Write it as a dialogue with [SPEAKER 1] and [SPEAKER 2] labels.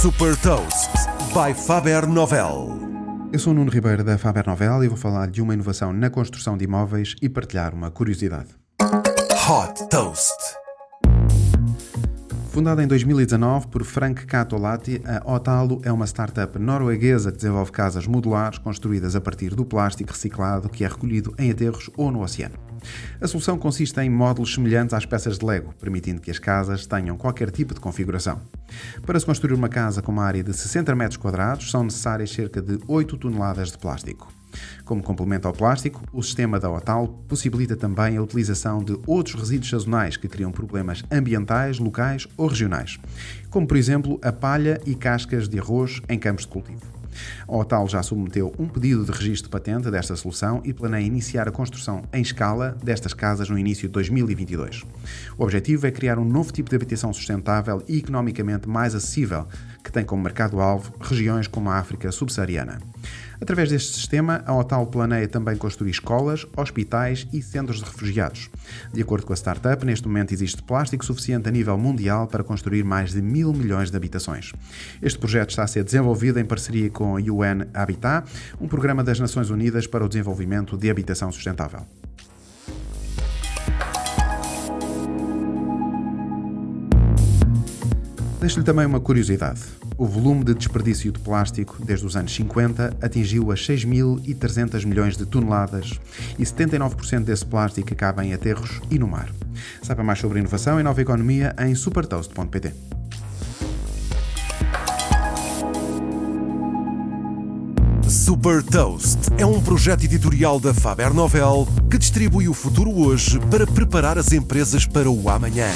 [SPEAKER 1] Super Toast by Faber Novel.
[SPEAKER 2] Eu sou o Nuno Ribeiro da Faber Novel e vou falar de uma inovação na construção de imóveis e partilhar uma curiosidade.
[SPEAKER 1] Hot Toast.
[SPEAKER 2] Fundada em 2019 por Frank Catolati, a Otalo é uma startup norueguesa que desenvolve casas modulares construídas a partir do plástico reciclado que é recolhido em aterros ou no oceano. A solução consiste em módulos semelhantes às peças de Lego, permitindo que as casas tenham qualquer tipo de configuração. Para se construir uma casa com uma área de 60 metros quadrados, são necessárias cerca de 8 toneladas de plástico. Como complemento ao plástico, o sistema da OTAL possibilita também a utilização de outros resíduos sazonais que criam problemas ambientais, locais ou regionais, como por exemplo a palha e cascas de arroz em campos de cultivo. A OTAL já submeteu um pedido de registro de patente desta solução e planeia iniciar a construção em escala destas casas no início de 2022. O objetivo é criar um novo tipo de habitação sustentável e economicamente mais acessível, que tem como mercado-alvo regiões como a África subsaariana. Através deste sistema, a OTAL planeia também construir escolas, hospitais e centros de refugiados. De acordo com a startup, neste momento existe plástico suficiente a nível mundial para construir mais de mil milhões de habitações. Este projeto está a ser desenvolvido em parceria com a UN Habitat, um programa das Nações Unidas para o desenvolvimento de habitação sustentável. Deixo-lhe também uma curiosidade. O volume de desperdício de plástico desde os anos 50 atingiu as 6.300 milhões de toneladas e 79% desse plástico acaba em aterros e no mar. Saiba mais sobre inovação e nova economia em supertoast.pt.
[SPEAKER 1] Super Toast é um projeto editorial da Faber Novel que distribui o futuro hoje para preparar as empresas para o amanhã.